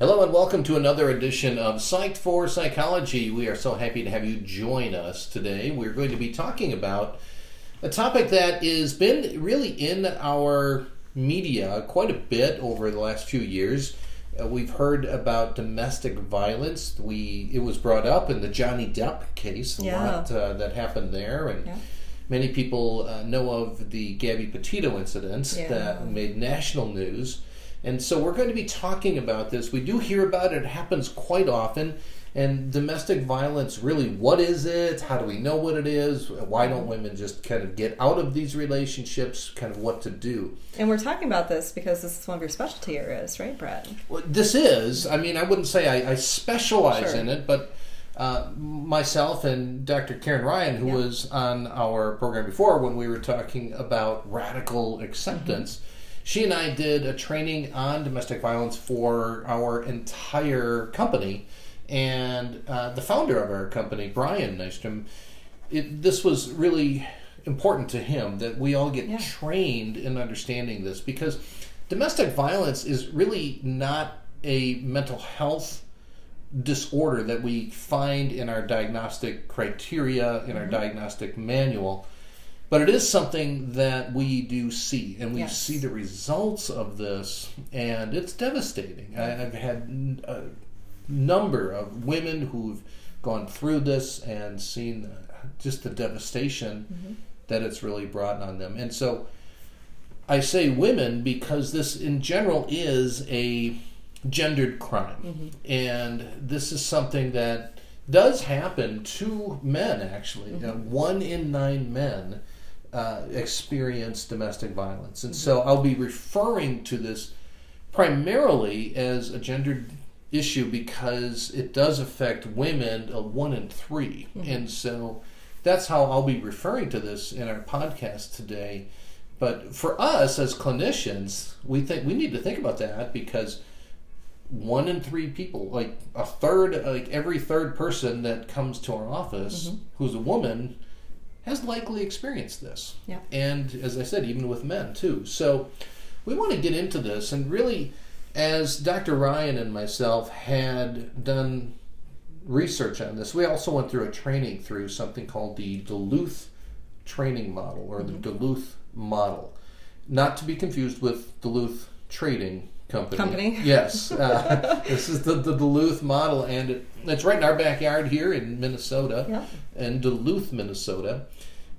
Hello and welcome to another edition of Psyched for Psychology. We are so happy to have you join us today. We're going to be talking about a topic that has been really in our media quite a bit over the last few years. Uh, we've heard about domestic violence. We it was brought up in the Johnny Depp case, a Yeah. lot uh, that happened there, and Yeah. many people uh, know of the Gabby Petito incident Yeah. that made national news. And so we're going to be talking about this. We do hear about it. It happens quite often. And domestic violence, really, what is it? How do we know what it is? Why don't women just kind of get out of these relationships? Kind of what to do. And we're talking about this because this is one of your specialty areas, right, Brett? Well, this is, I mean, I wouldn't say I, I specialize Sure. in it, but uh, myself and Dr. Karen Ryan, who Yeah. was on our program before when we were talking about radical acceptance, Mm-hmm. She and I did a training on domestic violence for our entire company. And uh, the founder of our company, Brian Nystrom, it, this was really important to him that we all get Yeah. trained in understanding this because domestic violence is really not a mental health disorder that we find in our diagnostic criteria in our diagnostic manual but it is something that we do see and we Yes. see the results of this and it's devastating I, i've had a number of women who've gone through this and seen just the devastation that it's really brought on them and so I say women because this, in general, is a gendered crime. And this is something that does happen to men, actually. Uh, one in nine men uh, experience domestic violence. And so I'll be referring to this primarily as a gendered issue because it does affect women, uh, one in 3 And so that's how I'll be referring to this in our podcast today. But for us as clinicians, we think we need to think about that because one in three people, like a third, like every third person that comes to our office who's a woman, has likely experienced this. Yeah. And as I said, even with men too. So we want to get into this and really, as Dr. Ryan and myself had done research on this, we also went through a training through something called the Duluth training model or the mm-hmm. Duluth model. Not to be confused with Duluth Trading Company. Company. Yes. Uh, this is the, the Duluth model, and it, it's right in our backyard here in Minnesota, Yeah. in Duluth, Minnesota.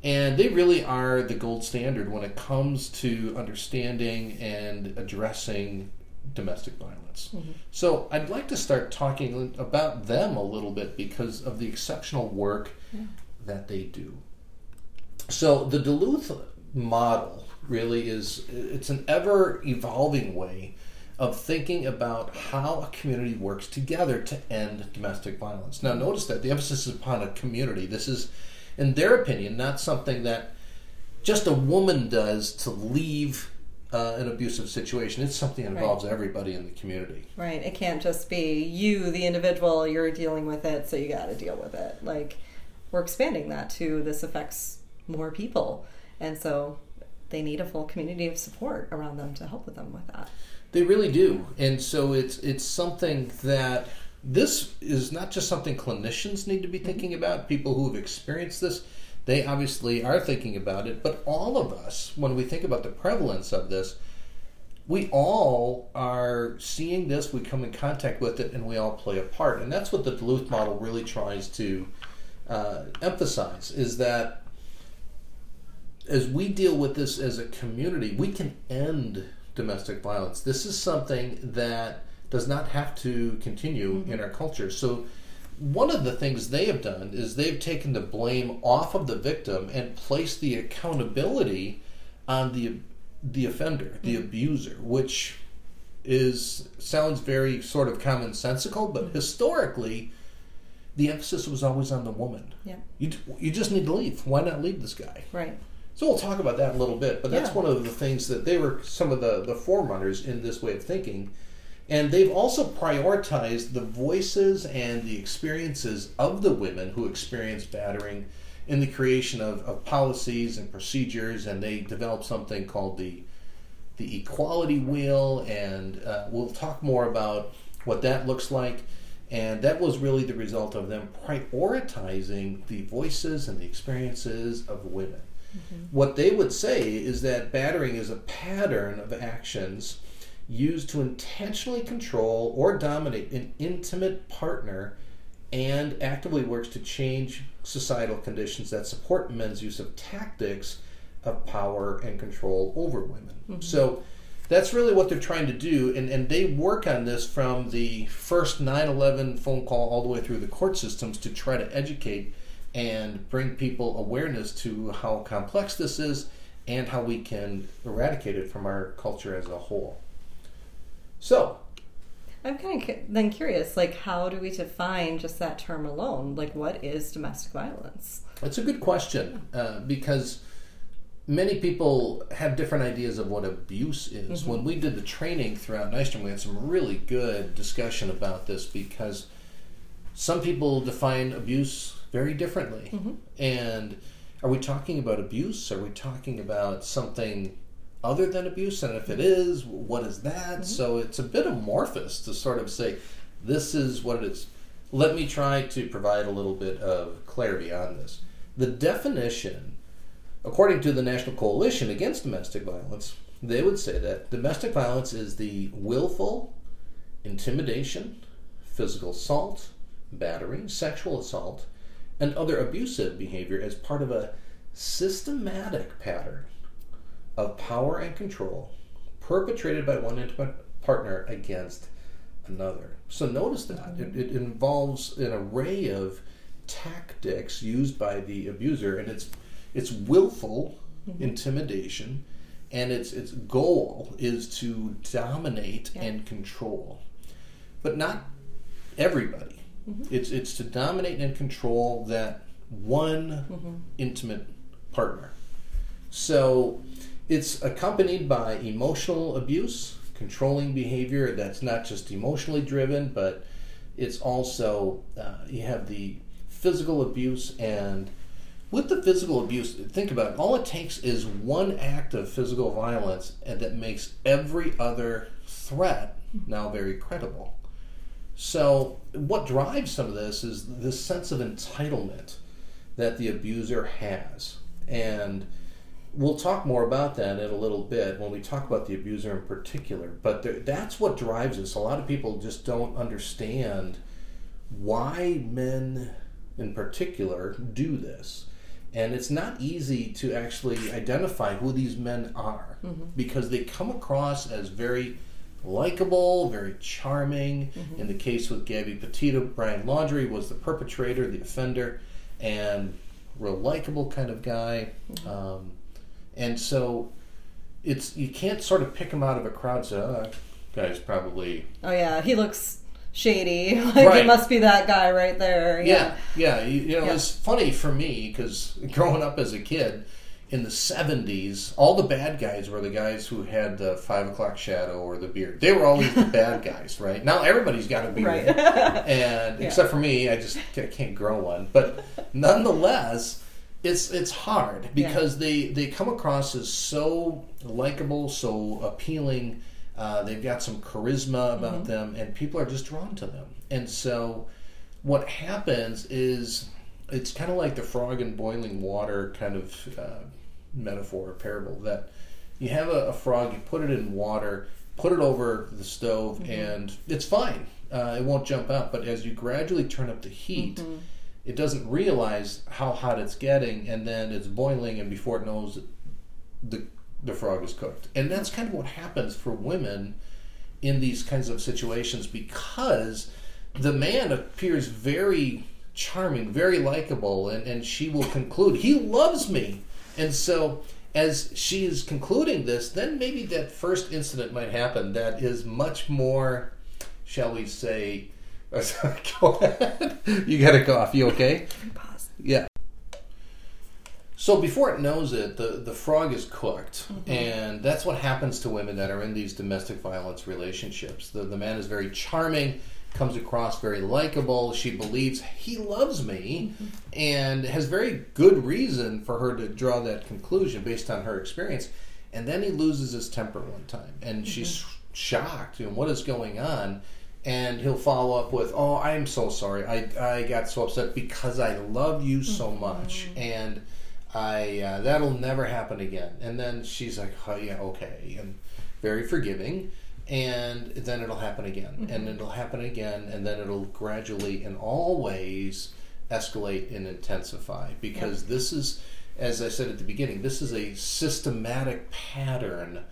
And they really are the gold standard when it comes to understanding and addressing domestic violence. So I'd like to start talking about them a little bit because of the exceptional work that they do. So the Duluth model really is it's an ever evolving way of thinking about how a community works together to end domestic violence. Now notice that the emphasis is upon a community. This is in their opinion not something that just a woman does to leave uh, an abusive situation. It's something that Right. involves everybody in the community. Right. It can't just be you, the individual, you're dealing with it, so you got to deal with it. Like, we're expanding that to this affects more people. And so they need a full community of support around them to help with them with that. They really do, and so it's it's something that this is not just something clinicians need to be thinking about. People who have experienced this, they obviously are thinking about it. But all of us, when we think about the prevalence of this, we all are seeing this. We come in contact with it, and we all play a part. And that's what the Duluth model really tries to uh, emphasize: is that as we deal with this as a community, we can end domestic violence. This is something that does not have to continue mm-hmm. in our culture. So, one of the things they have done is they've taken the blame off of the victim and placed the accountability on the the offender, the mm-hmm. abuser, which is sounds very sort of commonsensical, but mm-hmm. historically, the emphasis was always on the woman. Yeah. You you just need to leave. Why not leave this guy? Right. So we'll talk about that in a little bit, but that's Yeah. one of the things that they were some of the, the forerunners in this way of thinking. And they've also prioritized the voices and the experiences of the women who experience battering in the creation of, of policies and procedures, and they developed something called the the equality wheel, and uh, we'll talk more about what that looks like. And that was really the result of them prioritizing the voices and the experiences of women. Mm-hmm. What they would say is that battering is a pattern of actions used to intentionally control or dominate an intimate partner and actively works to change societal conditions that support men's use of tactics of power and control over women. Mm-hmm. So that's really what they're trying to do, and, and they work on this from the first 9 11 phone call all the way through the court systems to try to educate and bring people awareness to how complex this is and how we can eradicate it from our culture as a whole. So, I'm kind of then curious, like, how do we define just that term alone? Like, what is domestic violence? It's a good question uh, because many people have different ideas of what abuse is. When we did the training throughout Nystrom, we had some really good discussion about this because some people define abuse very differently. Mm-hmm. And are we talking about abuse? Are we talking about something other than abuse? And if it is, what is that? Mm-hmm. So it's a bit amorphous to sort of say, this is what it is. Let me try to provide a little bit of clarity on this. The definition, according to the National Coalition Against Domestic Violence, they would say that domestic violence is the willful intimidation, physical assault, battery, sexual assault, and other abusive behavior as part of a systematic pattern of power and control perpetrated by one intimate partner against another. So notice that it, it involves an array of tactics used by the abuser, and it's it's willful mm-hmm. intimidation, and its its goal is to dominate Yeah. and control, but not everybody. Mm-hmm. It's it's to dominate and control that one mm-hmm. intimate partner. So it's accompanied by emotional abuse, controlling behavior that's not just emotionally driven, but it's also, uh, you have the physical abuse. And with the physical abuse, think about it, all it takes is one act of physical violence and that makes every other threat mm-hmm. now very credible. So, what drives some of this is this sense of entitlement that the abuser has. And we'll talk more about that in a little bit when we talk about the abuser in particular. But there, that's what drives us. A lot of people just don't understand why men in particular do this. And it's not easy to actually identify who these men are mm-hmm. because they come across as very likable, very charming. In the case with Gabby Petito, Brian Laundrie was the perpetrator, the offender, and real likable kind of guy. Um, and so it's you can't sort of pick him out of a crowd So say, oh, that guy's probably Oh yeah, he looks shady. Like Right. it must be that guy right there. Yeah, yeah. You, you know, Yeah. it's funny for me because growing up as a kid in the '70s, all the bad guys were the guys who had the five o'clock shadow or the beard. They were always the bad guys, right? Now everybody's got a beard, Right. and Yeah. except for me, I just I can't grow one. But nonetheless, it's it's hard because they they come across as so likable, so appealing. Uh, they've got some charisma about them, and people are just drawn to them. And so, what happens is it's kind of like the frog in boiling water kind of uh, metaphor or parable that you have a, a frog, you put it in water, put it over the stove, and it's fine. Uh, it won't jump out. But as you gradually turn up the heat, it doesn't realize how hot it's getting, and then it's boiling, and before it knows the the frog is cooked. And that's kind of what happens for women in these kinds of situations because the man appears very charming, very likable, and, and she will conclude, He loves me. And so, as she is concluding this, then maybe that first incident might happen that is much more, shall we say, go ahead. You got a cough. You okay? Pause. Yeah. So before it knows it, the, the frog is cooked. Mm-hmm. And that's what happens to women that are in these domestic violence relationships. The, the man is very charming, comes across very likable. She believes he loves me mm-hmm. and has very good reason for her to draw that conclusion based on her experience. And then he loses his temper one time. And mm-hmm. she's shocked. You know, what is going on? and he'll follow up with, "Oh, I'm so sorry. I I got so upset because I love you so mm-hmm. much, and I uh, that'll never happen again." And then she's like, "Oh yeah, okay," and very forgiving. And then it'll happen again, mm-hmm. and it'll happen again, and then it'll gradually and always escalate and intensify because this is, as I said at the beginning, this is a systematic pattern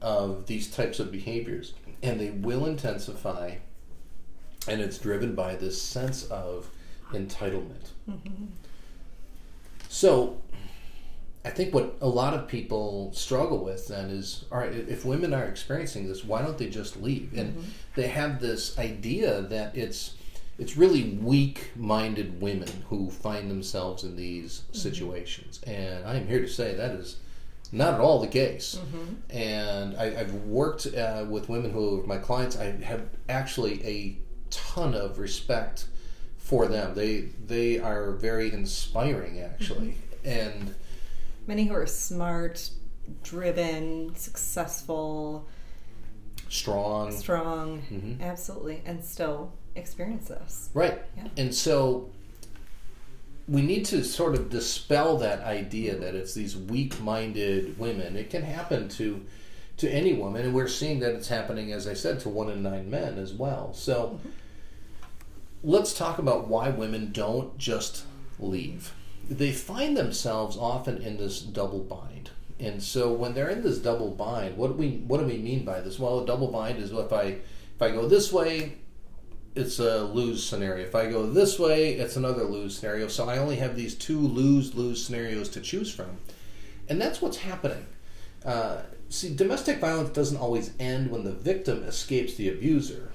of these types of behaviors, and they will intensify and it's driven by this sense of entitlement. Mm-hmm. So, I think what a lot of people struggle with then is, all right, if women are experiencing this, why don't they just leave? And mm-hmm. they have this idea that it's it's really weak-minded women who find themselves in these mm-hmm. situations, and I am here to say that is not at all the case. Mm-hmm. And I, I've worked uh, with women who are my clients. I have actually a ton of respect for them. They they are very inspiring, actually, and Many who are smart, driven, successful, strong. strong, Mhm. absolutely, and still experience this. Right. Yeah. And so we need to sort of dispel that idea that it's these weak-minded women. It can happen to to any woman, and we're seeing that it's happening, as I said, to one in nine men as well. So let's talk about why women don't just leave. They find themselves often in this double bind. And so when they're in this double bind, what do we what do we mean by this? Well, a double bind is if I if I go this way, it's a lose scenario. If I go this way, it's another lose scenario. So I only have these two lose lose scenarios to choose from, and that's what's happening. Uh, see, domestic violence doesn't always end when the victim escapes the abuser.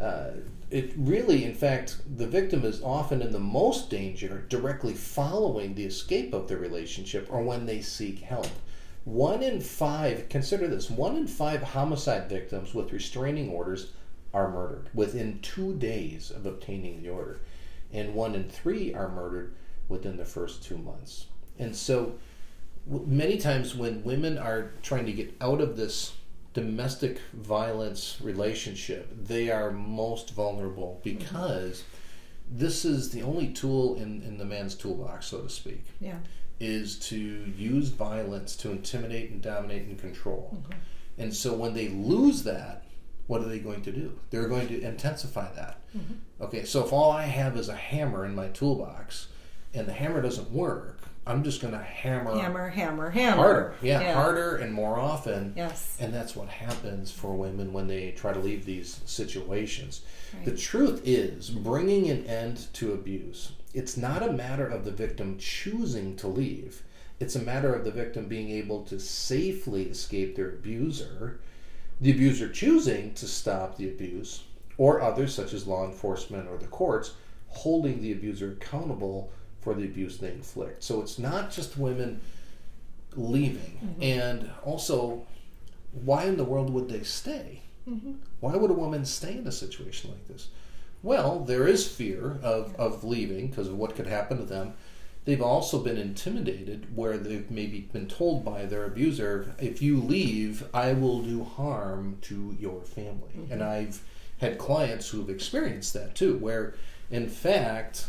Uh, it really, in fact, the victim is often in the most danger directly following the escape of the relationship or when they seek help. One in five, consider this, one in five homicide victims with restraining orders are murdered within two days of obtaining the order, and one in three are murdered within the first two months. And so, many times when women are trying to get out of this domestic violence relationship, they are most vulnerable because this is the only tool in, in the man's toolbox, so to speak, Yeah. is to use violence to intimidate and dominate and control. Mm-hmm. And so when they lose that, what are they going to do? They're going to intensify that. Mm-hmm. Okay, so if all I have is a hammer in my toolbox and the hammer doesn't work, I'm just going to hammer, Hammer, hammer, hammer. harder. Yeah, Yeah. harder and more often. Yes. And that's what happens for women when they try to leave these situations. Right. The truth is, bringing an end to abuse, it's not a matter of the victim choosing to leave. It's a matter of the victim being able to safely escape their abuser, the abuser choosing to stop the abuse, or others, such as law enforcement or the courts, holding the abuser accountable for the abuse they inflict. So it's not just women leaving. Mm-hmm. And also, why in the world would they stay? Mm-hmm. Why would a woman stay in a situation like this? Well, there is fear of, of leaving because of what could happen to them. They've also been intimidated where they've maybe been told by their abuser, if you leave, I will do harm to your family. Mm-hmm. And I've had clients who've experienced that too, where in fact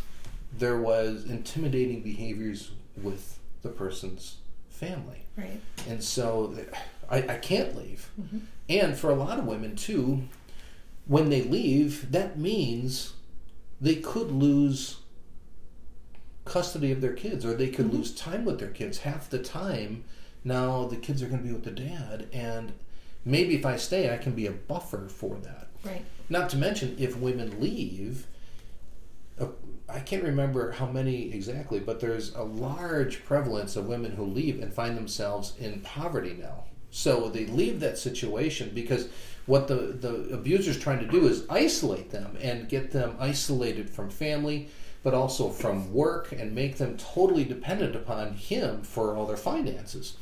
there was intimidating behaviors with the person's family. Right. And so I, I can't leave. Mm-hmm. And for a lot of women, too, when they leave, that means they could lose custody of their kids or they could mm-hmm. lose time with their kids. Half the time, now the kids are going to be with the dad. And maybe if I stay, I can be a buffer for that. Right. Not to mention, if women leave, I can't remember how many exactly, but there's a large prevalence of women who leave and find themselves in poverty now. So they leave that situation because what the, the abuser is trying to do is isolate them and get them isolated from family, but also from work and make them totally dependent upon him for all their finances.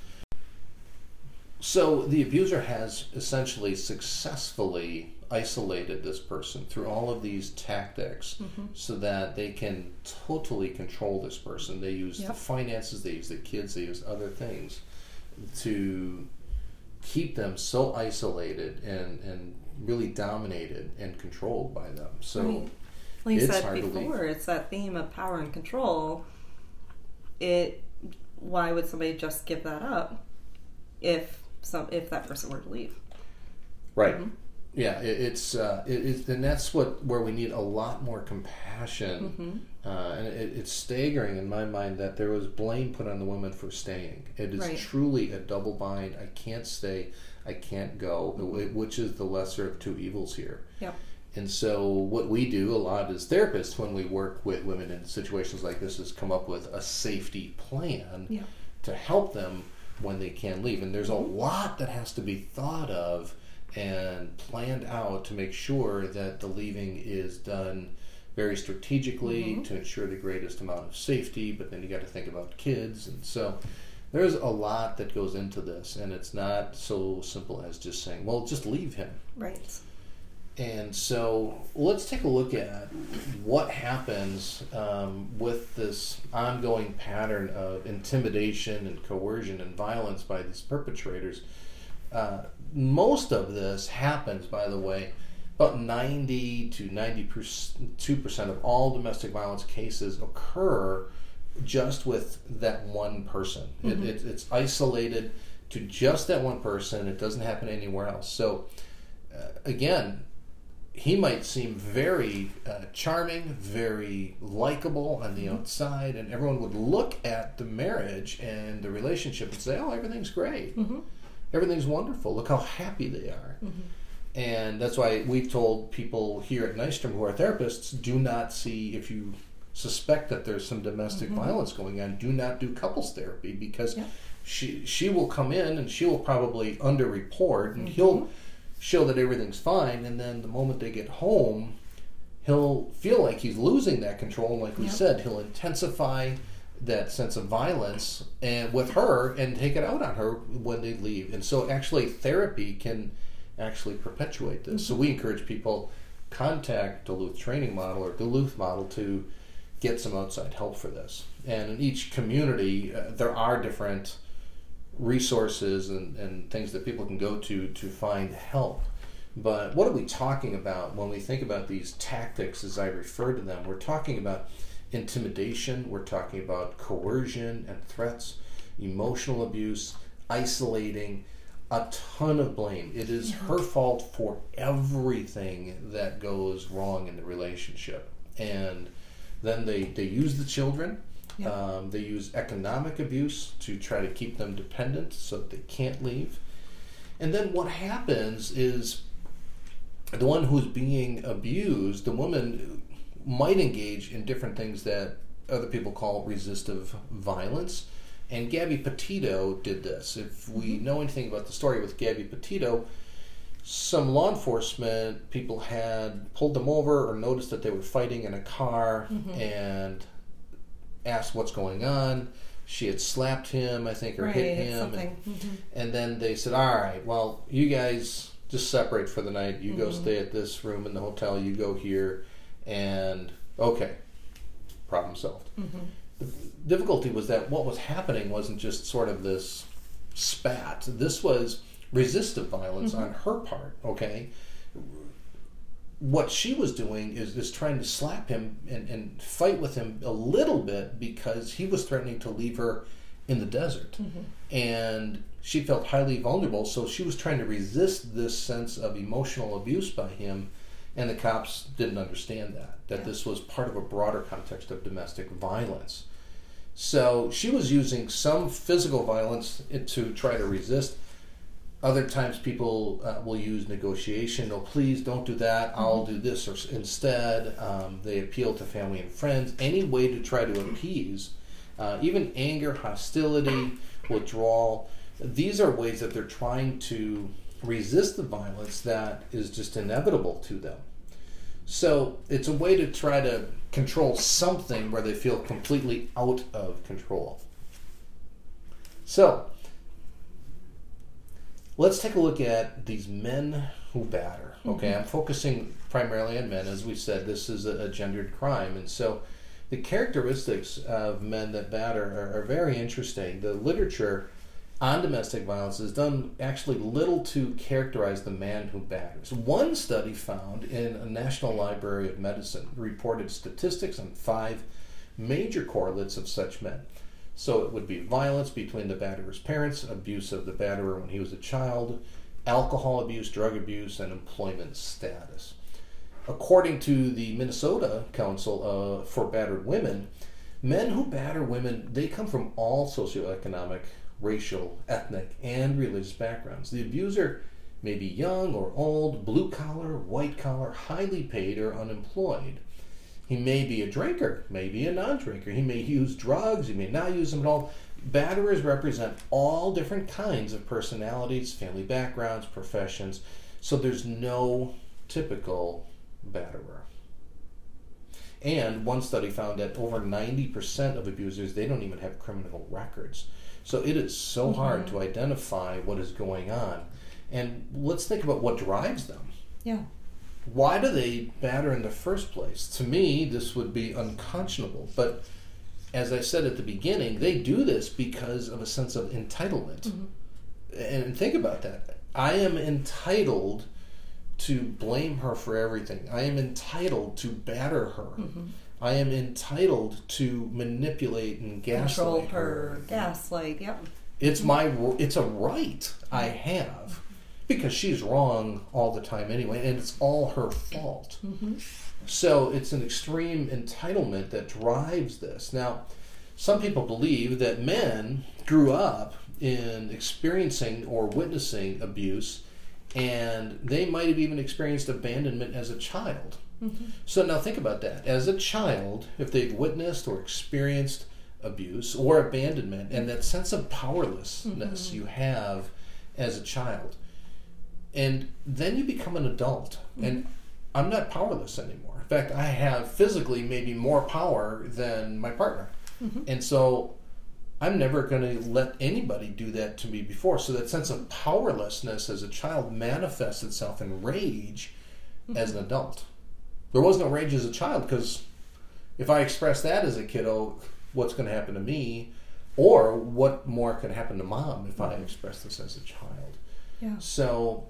So the abuser has essentially successfully isolated this person through all of these tactics so that they can totally control this person. They use the finances, they use the kids, they use other things to keep them so isolated and, and really dominated and controlled by them. So Right. Like you said hard to leave. before, it's that theme of power and control. It why would somebody just give that up if some if that person were to leave? Right. Mhm. Yeah, it, it's uh, it, it's and that's what where we need a lot more compassion, hmm uh, and it, it's staggering in my mind that there was blame put on the woman for staying. It is Right. truly a double bind. I can't stay. I can't go. wh- Which is the lesser of two evils here. Yep. And so, what we do a lot as therapists when we work with women in situations like this is come up with a safety plan Yeah. to help them when they can leave. And there's a lot that has to be thought of and planned out to make sure that the leaving is done very strategically Mhm. to ensure the greatest amount of safety. But then you got to think about kids. And so, there's a lot that goes into this. And it's not so simple as just saying, well, just leave him. Right. And so let's take a look at what happens um, with this ongoing pattern of intimidation and coercion and violence by these perpetrators. Uh, most of this happens, by the way, about 90 to 92% of all domestic violence cases occur just with that one person. Mhm. It, it, it's isolated to just that one person, it doesn't happen anywhere else. So, uh, again, he might seem very uh, charming, very likable on the outside, and everyone would look at the marriage and the relationship and say, "Oh, everything's great, hmm everything's wonderful. Look how happy they are." hmm And that's why we've told people here at Nystrom who are therapists, do not see if you suspect that there's some domestic Mhm. violence going on, do not do couples therapy because she she will come in and she will probably underreport and Mhm. he'll show that everything's fine and then the moment they get home he'll feel like he's losing that control and like we Yeah. said he'll intensify that sense of violence and with her and take it out on her when they leave. And so actually therapy can actually perpetuate this. So we encourage people contact duluth training model or duluth model to get some outside help for this. And in each community uh, there are different resources and, and things that people can go to to find help. But what are we talking about when we think about these tactics as i refer to them? We're talking about intimidation. We're talking about coercion and threats emotional abuse isolating a ton of blame. It is her fault for everything that goes wrong in the relationship. And then they, they use the children. Yeah. um, they use economic abuse to try to keep them dependent so that they can't leave. And then what happens is the one who's being abused, the woman might engage in different things that other people call resistive violence. And Gabby Petito did this. If we know anything about the story with Gabby Petito, some law enforcement people had pulled them over or noticed that they were fighting in a car and asked what's going on. She had slapped him, I think, or Right. hit him. And, something. hmm and then they said, All right, well, you guys just separate for the night. You go Mhm. stay at this room in the hotel, you go here, and okay, problem solved. hmm The difficulty was that what was happening wasn't just sort of this spat. This was resistive violence Mhm. on her part, okay? What she was doing is, is trying to slap him and, and fight with him a little bit because he was threatening to leave her in the desert. hmm And she felt highly vulnerable, so she was trying to resist this sense of emotional abuse by him, and the cops didn't understand that, that Yeah. this was part of a broader context of domestic violence. So she was using some physical violence to try to resist. Other times, people uh, will use negotiation. No, please don't do that. I'll do this or instead. Um, they appeal to family and friends. Any way to try to appease, uh, even anger, hostility, withdrawal. These are ways that they're trying to resist the violence that is just inevitable to them. So it's a way to try to control something where they feel completely out of control. So let's take a look at these men who batter. Mm-hmm. Okay, I'm focusing primarily on men. As we said, this is a, a gendered crime. And so the characteristics of men that batter are, are very interesting. The literature on domestic violence has done actually little to characterize the man who batters. One study found in a National Library of Medicine reported statistics on five major correlates of such men. So it would be violence between the batterer's parents, abuse of the batterer when he was a child, alcohol abuse, drug abuse, and employment status. According to the Minnesota Council uh, for Battered Women, men who batter women they come from all socioeconomic racial, ethnic, and religious backgrounds. The abuser may be young or old, blue collar, white collar, highly paid, or unemployed. He may be a drinker, may be a non drinker. He may use drugs, he may not use them at all. Batterers represent all different kinds of personalities, family backgrounds, professions, so there's no typical batterer. And one study found that over 90% of abusers, they don't even have criminal records. So it is so mm-hmm. hard to identify what is going on. And let's think about what drives them. Yeah. Why do they batter in the first place? To me, this would be unconscionable. But as I said at the beginning, they do this because of a sense of entitlement. Mm-hmm. And think about that. I am entitled to blame her for everything. I am entitled to batter her. Mm-hmm. I am entitled to manipulate and gaslight Control her. Gaslight, yep. It's my it's a right I have because she's wrong all the time anyway, and it's all her fault. Mm-hmm. So it's an extreme entitlement that drives this. Now, some people believe that men grew up in experiencing or witnessing abuse, and they might have even experienced abandonment as a child. Mm-hmm. So now think about that. As a child, if they've witnessed or experienced abuse or abandonment, and that sense of powerlessness mm-hmm. you have as a child, and then you become an adult, mm-hmm. and I'm not powerless anymore. In fact, I have physically maybe more power than my partner, mm-hmm. and so I'm never going to let anybody do that to me before. So that sense of powerlessness as a child manifests itself in rage as an adult there was no rage as a child because if I express that as a kiddo, what's going to happen to me, or what more could happen to mom if I express this as a child? Yeah. So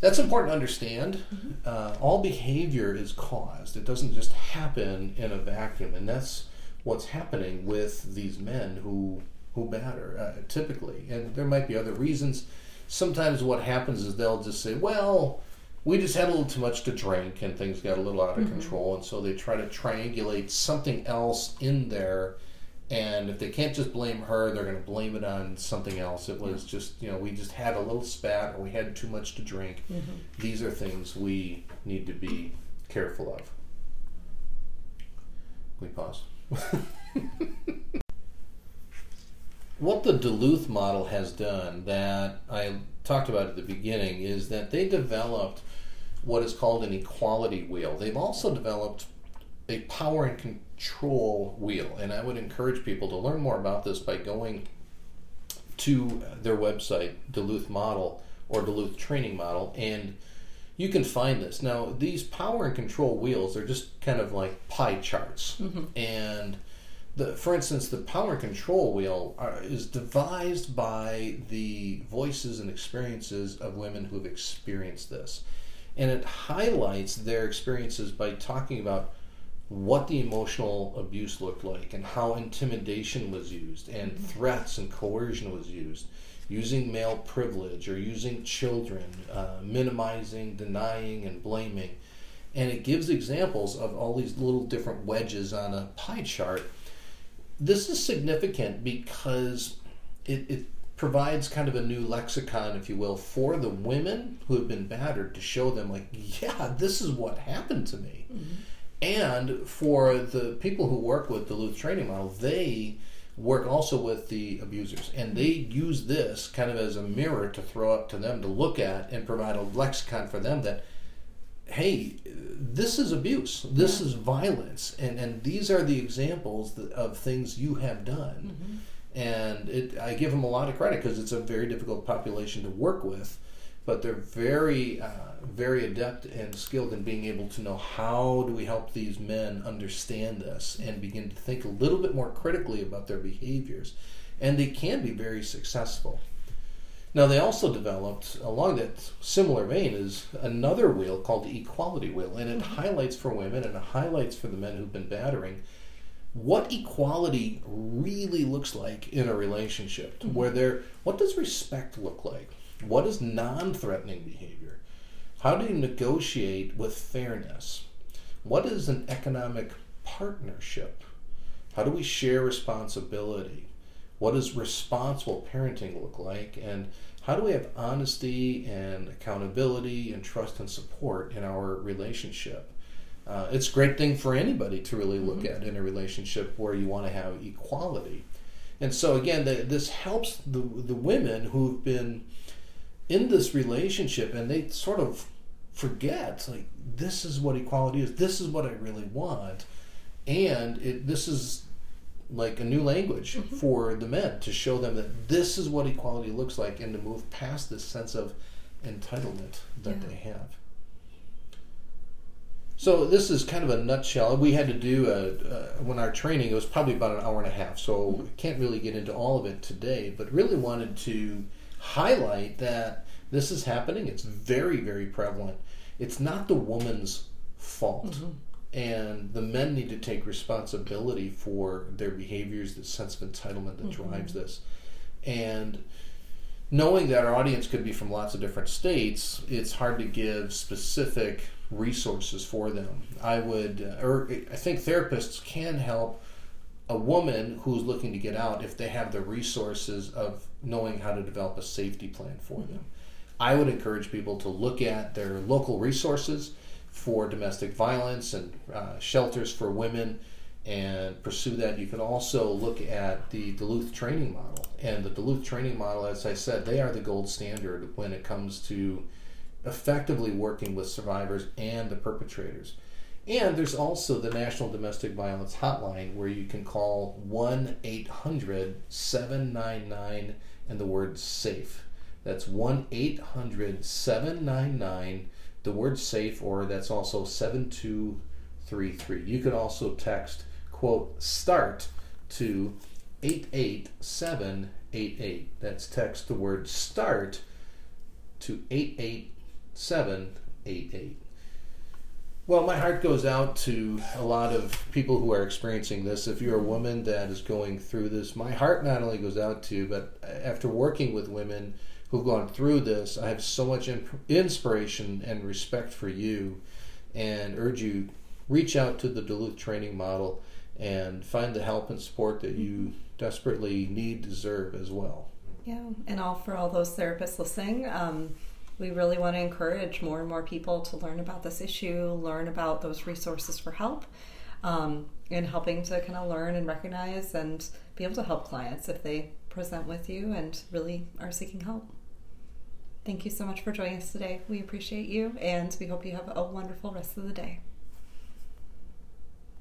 that's important to understand. Mm-hmm. Uh, all behavior is caused; it doesn't just happen in a vacuum, and that's what's happening with these men who who batter uh, typically. And there might be other reasons. Sometimes what happens is they'll just say, "Well." We just had a little too much to drink and things got a little out of mm-hmm. control and so they try to triangulate something else in there and if they can't just blame her they're going to blame it on something else. It was just you know we just had a little spat or we had too much to drink. Mm-hmm. these are things we need to be careful of. We pause what the duluth model has done that i talked about at the beginning is that they developed what is called an equality wheel. They've also developed a power and control wheel, and I would encourage people to learn more about this by going to their website, Duluth Model or Duluth Training Model, and you can find this. Now, these power and control wheels are just kind of like pie charts, mm-hmm. and the, for instance, the power control wheel are, is devised by the voices and experiences of women who've experienced this and it highlights their experiences by talking about what the emotional abuse looked like and how intimidation was used and mm-hmm. threats and coercion was used using male privilege or using children uh, minimizing denying and blaming and it gives examples of all these little different wedges on a pie chart this is significant because it, it provides kind of a new lexicon, if you will, for the women who have been battered to show them, like, yeah, this is what happened to me. Mm-hmm. And for the people who work with the Duluth Training Model, they work also with the abusers. And they use this kind of as a mirror to throw up to them to look at and provide a lexicon for them that, hey, this is abuse, this yeah. is violence, and, and these are the examples of things you have done. Mm-hmm and it, I give them a lot of credit because it's a very difficult population to work with, but they're very, uh, very adept and skilled in being able to know how do we help these men understand this and begin to think a little bit more critically about their behaviors. and they can be very successful. Now, they also developed, along that similar vein, is another wheel called the equality wheel, and it mm-hmm. highlights for women and it highlights for the men who've been battering what equality really looks like in a relationship. Mm-hmm. Where there, what does respect look like? What is non-threatening behavior? How do you negotiate with fairness? What is an economic partnership? How do we share responsibility? What does responsible parenting look like? And how do we have honesty and accountability and trust and support in our relationship? Uh, it's a great thing for anybody to really look mm-hmm. at in a relationship where you want to have equality. And so again, the, this helps the the women who've been in this relationship and they sort of forget like this is what equality is. This is what I really want, and it, this is like a new language mm-hmm. for the men to show them that this is what equality looks like and to move past this sense of entitlement that yeah. they have. So this is kind of a nutshell. We had to do a, uh, when our training it was probably about an hour and a half, so mm-hmm. can't really get into all of it today. But really wanted to highlight that this is happening. It's very very prevalent. It's not the woman's fault. Mm-hmm and the men need to take responsibility for their behaviors, the sense of entitlement that mm-hmm. drives this, and knowing that our audience could be from lots of different states, it's hard to give specific resources for them. I would, uh, or I think therapists can help a woman who's looking to get out if they have the resources of knowing how to develop a safety plan for them. I would encourage people to look at their local resources for domestic violence and uh, shelters for women and pursue that. You can also look at the Duluth training model. And the Duluth training model, as I said, they are the gold standard when it comes to effectively working with survivors and the perpetrators. And there's also the National Domestic Violence Hotline where you can call 1 800 799 and the word SAFE. That's 1 800 799 the word safe, or that's also 7233. You can also text, quote, start to 88788. That's text the word start to 88788. Well, my heart goes out to a lot of people who are experiencing this. If you're a woman that is going through this, my heart not only goes out to, but after working with women who've gone through this, I have so much inspiration and respect for you and urge you reach out to the Duluth training model and find the help and support that you desperately need, deserve as well. Yeah, and all for all those therapists listening. Um, we really want to encourage more and more people to learn about this issue, learn about those resources for help, um, and helping to kind of learn and recognize and be able to help clients if they present with you and really are seeking help. Thank you so much for joining us today. We appreciate you and we hope you have a wonderful rest of the day.